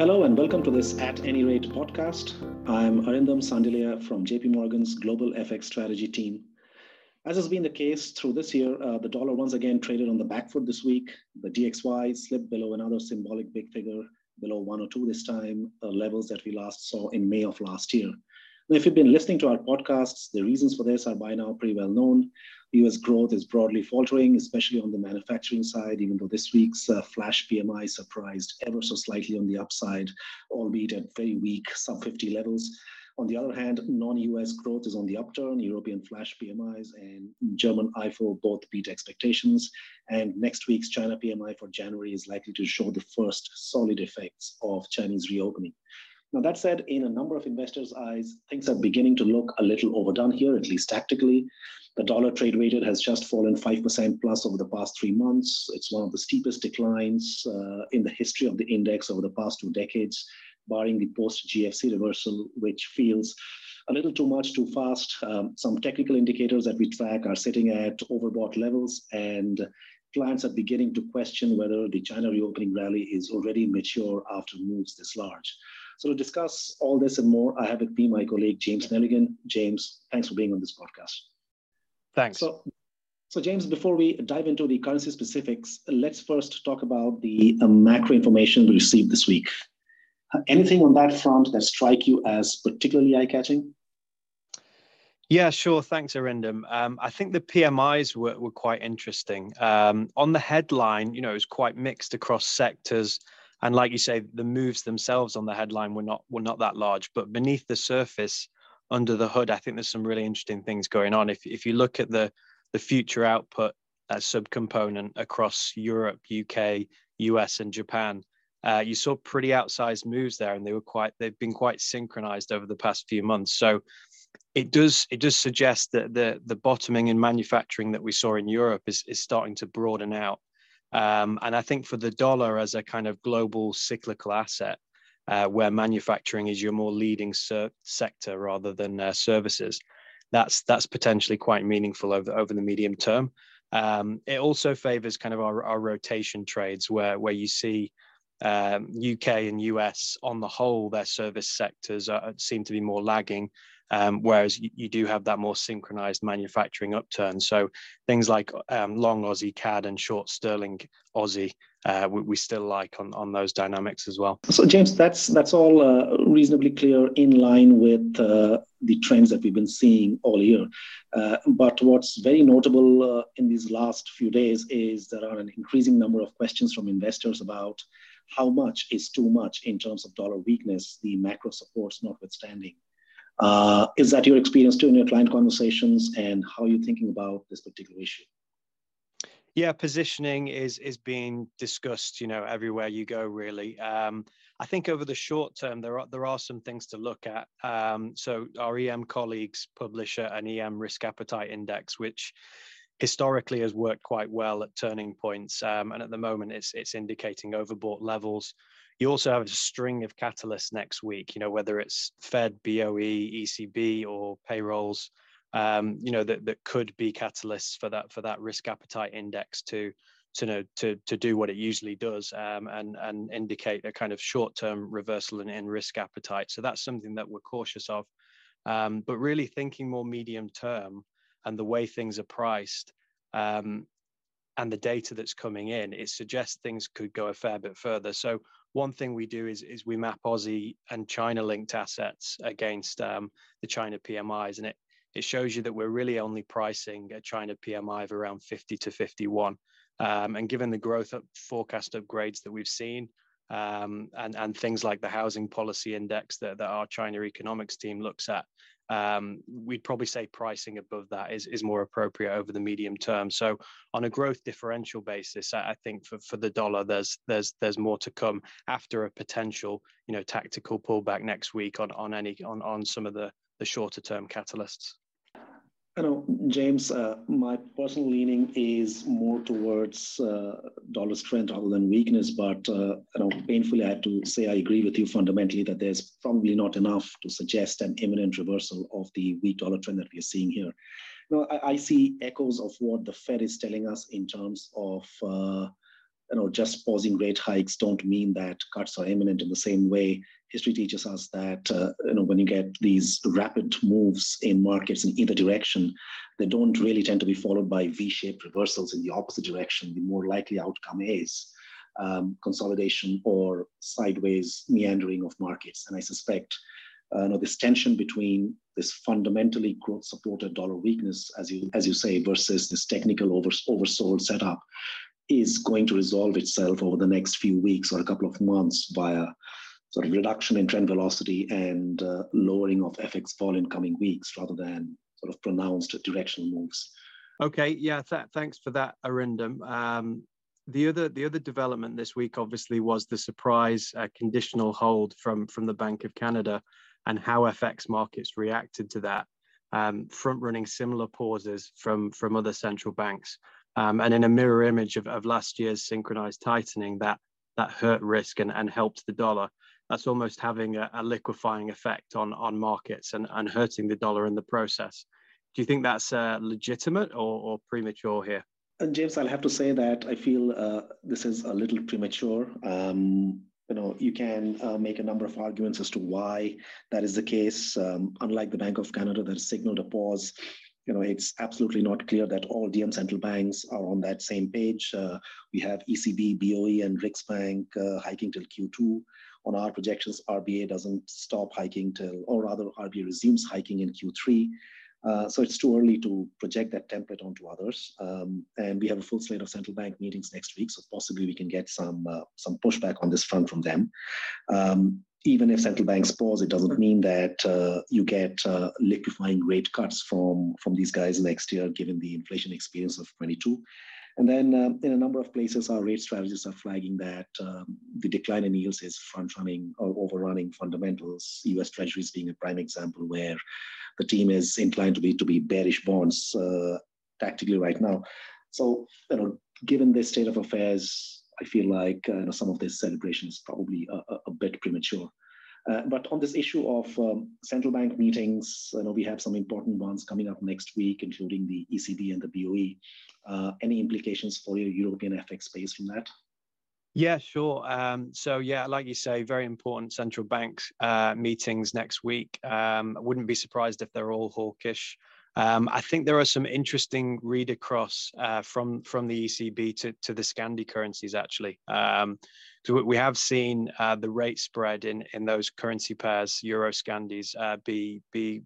Hello and welcome to this At Any Rate podcast. I'm Arindam Sandilya from JP Morgan's Global FX Strategy team. As has been the case through this year, uh, the dollar once again traded on the back foot this week. The DXY slipped below another symbolic big figure, below 102 this time, uh, levels that we last saw in May of last year. If you've been listening to our podcasts, the reasons for this are by now pretty well known. US growth is broadly faltering, especially on the manufacturing side, even though this week's uh, flash PMI surprised ever so slightly on the upside, albeit at very weak sub 50 levels. On the other hand, non-US growth is on the upturn. European flash PMIs and German IFO both beat expectations. And next week's China PMI for January is likely to show the first solid effects of Chinese reopening. Now, that said, in a number of investors' eyes, things are beginning to look a little overdone here, at least tactically. The dollar trade weighted has just fallen 5% plus over the past three months. It's one of the steepest declines uh, in the history of the index over the past two decades, barring the post GFC reversal, which feels a little too much too fast. Um, some technical indicators that we track are sitting at overbought levels, and clients are beginning to question whether the China reopening rally is already mature after moves this large. So to discuss all this and more, I have with me my colleague James Nelligan. James, thanks for being on this podcast. Thanks. So, so James, before we dive into the currency specifics, let's first talk about the uh, macro information we received this week. Anything on that front that strike you as particularly eye-catching? Yeah, sure. Thanks, Arindam. Um, I think the PMIs were, were quite interesting. Um, on the headline, you know, it was quite mixed across sectors and like you say, the moves themselves on the headline were not were not that large, but beneath the surface, under the hood, I think there's some really interesting things going on. If if you look at the the future output as subcomponent across Europe, UK, US, and Japan, uh, you saw pretty outsized moves there, and they were quite they've been quite synchronized over the past few months. So it does it does suggest that the the bottoming in manufacturing that we saw in Europe is is starting to broaden out. Um, and I think for the dollar as a kind of global cyclical asset, uh, where manufacturing is your more leading ser- sector rather than uh, services, that's that's potentially quite meaningful over over the medium term. Um, it also favors kind of our, our rotation trades where where you see um, UK and US on the whole, their service sectors are, seem to be more lagging, um, whereas you, you, do have that more synchronized manufacturing upturn. So things like um, long Aussie CAD and short sterling Aussie, uh, we, we, still like on, on those dynamics as well. So James, that's that's all uh, reasonably clear in line with uh, the trends that we've been seeing all year. Uh, but what's very notable uh, in these last few days is there are an increasing number of questions from investors about how much is too much in terms of dollar weakness, the macro supports notwithstanding. Uh, is that your experience too in your client conversations, and how are you thinking about this particular issue? Yeah, positioning is is being discussed, you know, everywhere you go. Really, um, I think over the short term there are there are some things to look at. Um, so our EM colleagues publish an EM risk appetite index, which historically has worked quite well at turning points, um, and at the moment it's it's indicating overbought levels. You also have a string of catalysts next week. You know whether it's Fed, BOE, ECB, or payrolls. Um, you know that that could be catalysts for that for that risk appetite index to to know to to do what it usually does um, and and indicate a kind of short term reversal in, in risk appetite. So that's something that we're cautious of. Um, but really thinking more medium term and the way things are priced um, and the data that's coming in, it suggests things could go a fair bit further. So one thing we do is, is we map Aussie and China linked assets against um, the China PMIs, and it, it shows you that we're really only pricing a China PMI of around 50 to 51. Um, and given the growth forecast upgrades that we've seen, um, and, and things like the housing policy index that, that our China economics team looks at, um, we'd probably say pricing above that is, is more appropriate over the medium term. So on a growth differential basis, I, I think for, for the dollar, there's there's there's more to come after a potential, you know, tactical pullback next week on on any on on some of the the shorter term catalysts. I know, James, uh, my personal leaning is more towards uh, dollar strength rather than weakness. But uh, know, painfully, I have to say I agree with you fundamentally that there's probably not enough to suggest an imminent reversal of the weak dollar trend that we are seeing here. Know, I, I see echoes of what the Fed is telling us in terms of uh, you know, just pausing rate hikes don't mean that cuts are imminent in the same way. History teaches us that uh, you know when you get these rapid moves in markets in either direction, they don't really tend to be followed by V-shaped reversals in the opposite direction. The more likely outcome is um, consolidation or sideways meandering of markets. And I suspect uh, you know, this tension between this fundamentally growth supported dollar weakness, as you as you say, versus this technical over, oversold setup is going to resolve itself over the next few weeks or a couple of months via sort of reduction in trend velocity and uh, lowering of FX vol in coming weeks rather than sort of pronounced directional moves. Okay, yeah, th- thanks for that, Arindam. Um, the other the other development this week obviously was the surprise uh, conditional hold from from the Bank of Canada and how FX markets reacted to that, um, front running similar pauses from from other central banks. Um, and in a mirror image of, of last year's synchronized tightening that that hurt risk and, and helped the dollar, that's almost having a, a liquefying effect on, on markets and, and hurting the dollar in the process. Do you think that's uh, legitimate or, or premature here? And James, I'll have to say that I feel uh, this is a little premature. Um, you know, you can uh, make a number of arguments as to why that is the case. Um, unlike the Bank of Canada that signaled a pause you know, it's absolutely not clear that all DM central banks are on that same page. Uh, we have ECB, BOE, and Riksbank uh, hiking till Q2. On our projections, RBA doesn't stop hiking till, or rather, RBA resumes hiking in Q3. Uh, so it's too early to project that template onto others. Um, and we have a full slate of central bank meetings next week, so possibly we can get some uh, some pushback on this front from them. Um, even if central banks pause, it doesn't mean that uh, you get uh, liquefying rate cuts from, from these guys next year, given the inflation experience of 22. And then um, in a number of places, our rate strategists are flagging that um, the decline in yields is front running or overrunning fundamentals. US Treasuries being a prime example where the team is inclined to be to be bearish bonds uh, tactically right now. So, you know, given this state of affairs, I feel like uh, you know, some of this celebration is probably a, a bit premature. Uh, but on this issue of um, central bank meetings, you know, we have some important ones coming up next week, including the ECB and the BOE. Uh, any implications for your European FX space from that? Yeah, sure. Um, so yeah, like you say, very important central bank uh, meetings next week. Um, I wouldn't be surprised if they're all hawkish. Um, I think there are some interesting read across uh, from from the ECB to, to the Scandi currencies actually. Um, so we have seen uh, the rate spread in in those currency pairs, Euro Scandis, uh, be be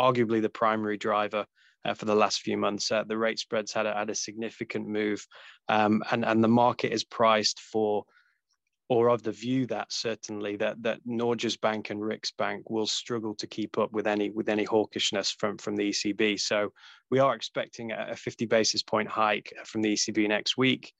arguably the primary driver uh, for the last few months. Uh, the rate spreads had a, had a significant move, um, and and the market is priced for or of the view that certainly that that Norges Bank and Riksbank will struggle to keep up with any with any hawkishness from from the ECB. So we are expecting a 50 basis point hike from the ECB next week.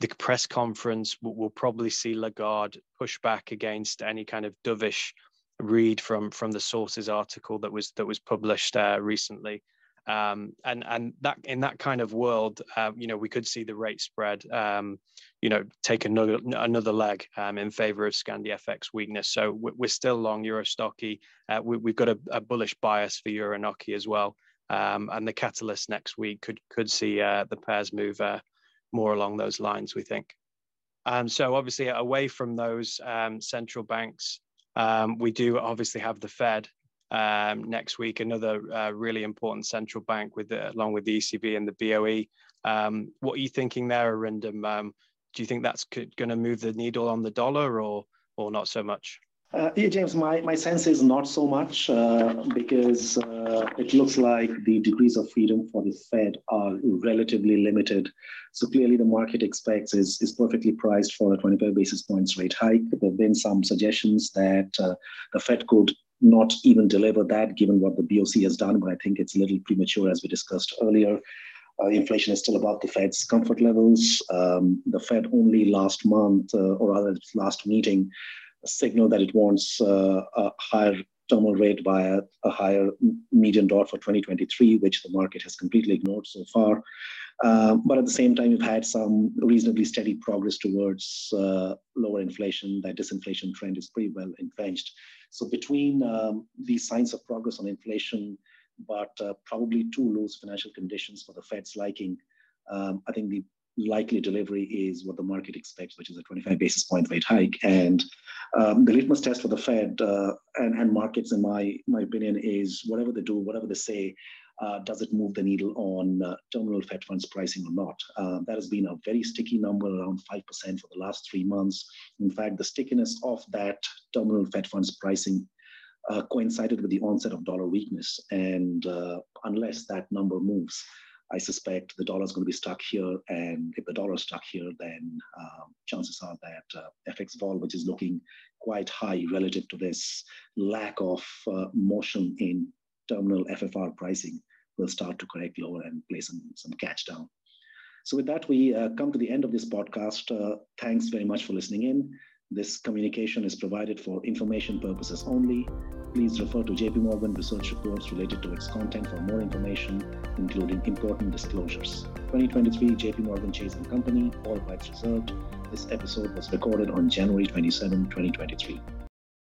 The press conference will, will probably see Lagarde push back against any kind of dovish read from from the sources article that was that was published uh, recently. Um, and and that in that kind of world, uh, you know, we could see the rate spread, um, you know, take another another leg um, in favor of Scandi FX weakness. So we're still long Euro Stoxx. Uh, we, have got a, a, bullish bias for Euro NOK as well. Um, and the catalyst next week could could see uh, the pairs move uh, more along those lines. We think. Um, so obviously, away from those central banks, we do obviously have the Fed um, next week, another uh, really important central bank with the, along with the ECB and the BOE. Um, what are you thinking there, Arindam? Um, do you think that's going to move the needle on the dollar or, or not so much? Uh, yeah, James, my, my sense is not so much uh, because uh, it looks like the degrees of freedom for the Fed are relatively limited. So clearly, the market expects is, is perfectly priced for a 25 basis points rate hike. There have been some suggestions that uh, the Fed could not even deliver that given what the BOC has done, but I think it's a little premature as we discussed earlier. Uh, inflation is still above the Fed's comfort levels. Um, the Fed only last month, uh, or rather its last meeting, signaled that it wants uh, a higher terminal rate by a, a, higher median dot for 2023, which the market has completely ignored so far. Um, but at the same time, we've had some reasonably steady progress towards uh, lower inflation. That disinflation trend is pretty well entrenched. So between um, these signs of progress on inflation, but uh, probably too loose financial conditions for the Fed's liking, um, I think the likely delivery is what the market expects, which is a 25 basis point rate hike. And um, the litmus test for the Fed uh, and, and markets, in my, my opinion, is whatever they do, whatever they say, uh, does it move the needle on uh, terminal Fed funds pricing or not? Uh, that has been a very sticky number, around 5% for the last three months. In fact, the stickiness of that terminal Fed funds pricing uh, coincided with the onset of dollar weakness. And uh, unless that number moves, I suspect the dollar is going to be stuck here. And if the dollar is stuck here, then um, chances are that uh, FX vol, which is looking quite high relative to this lack of uh, motion in terminal FFR pricing, will start to correct lower and play some, some catch down. So with that, we uh, come to the end of this podcast. Uh, thanks very much for listening in. This communication is provided for information purposes only. Please refer to JP Morgan research reports related to its content for more information, including important disclosures. 2023 JP Morgan Chase and Company, all rights reserved. This episode was recorded on January 27, 2023.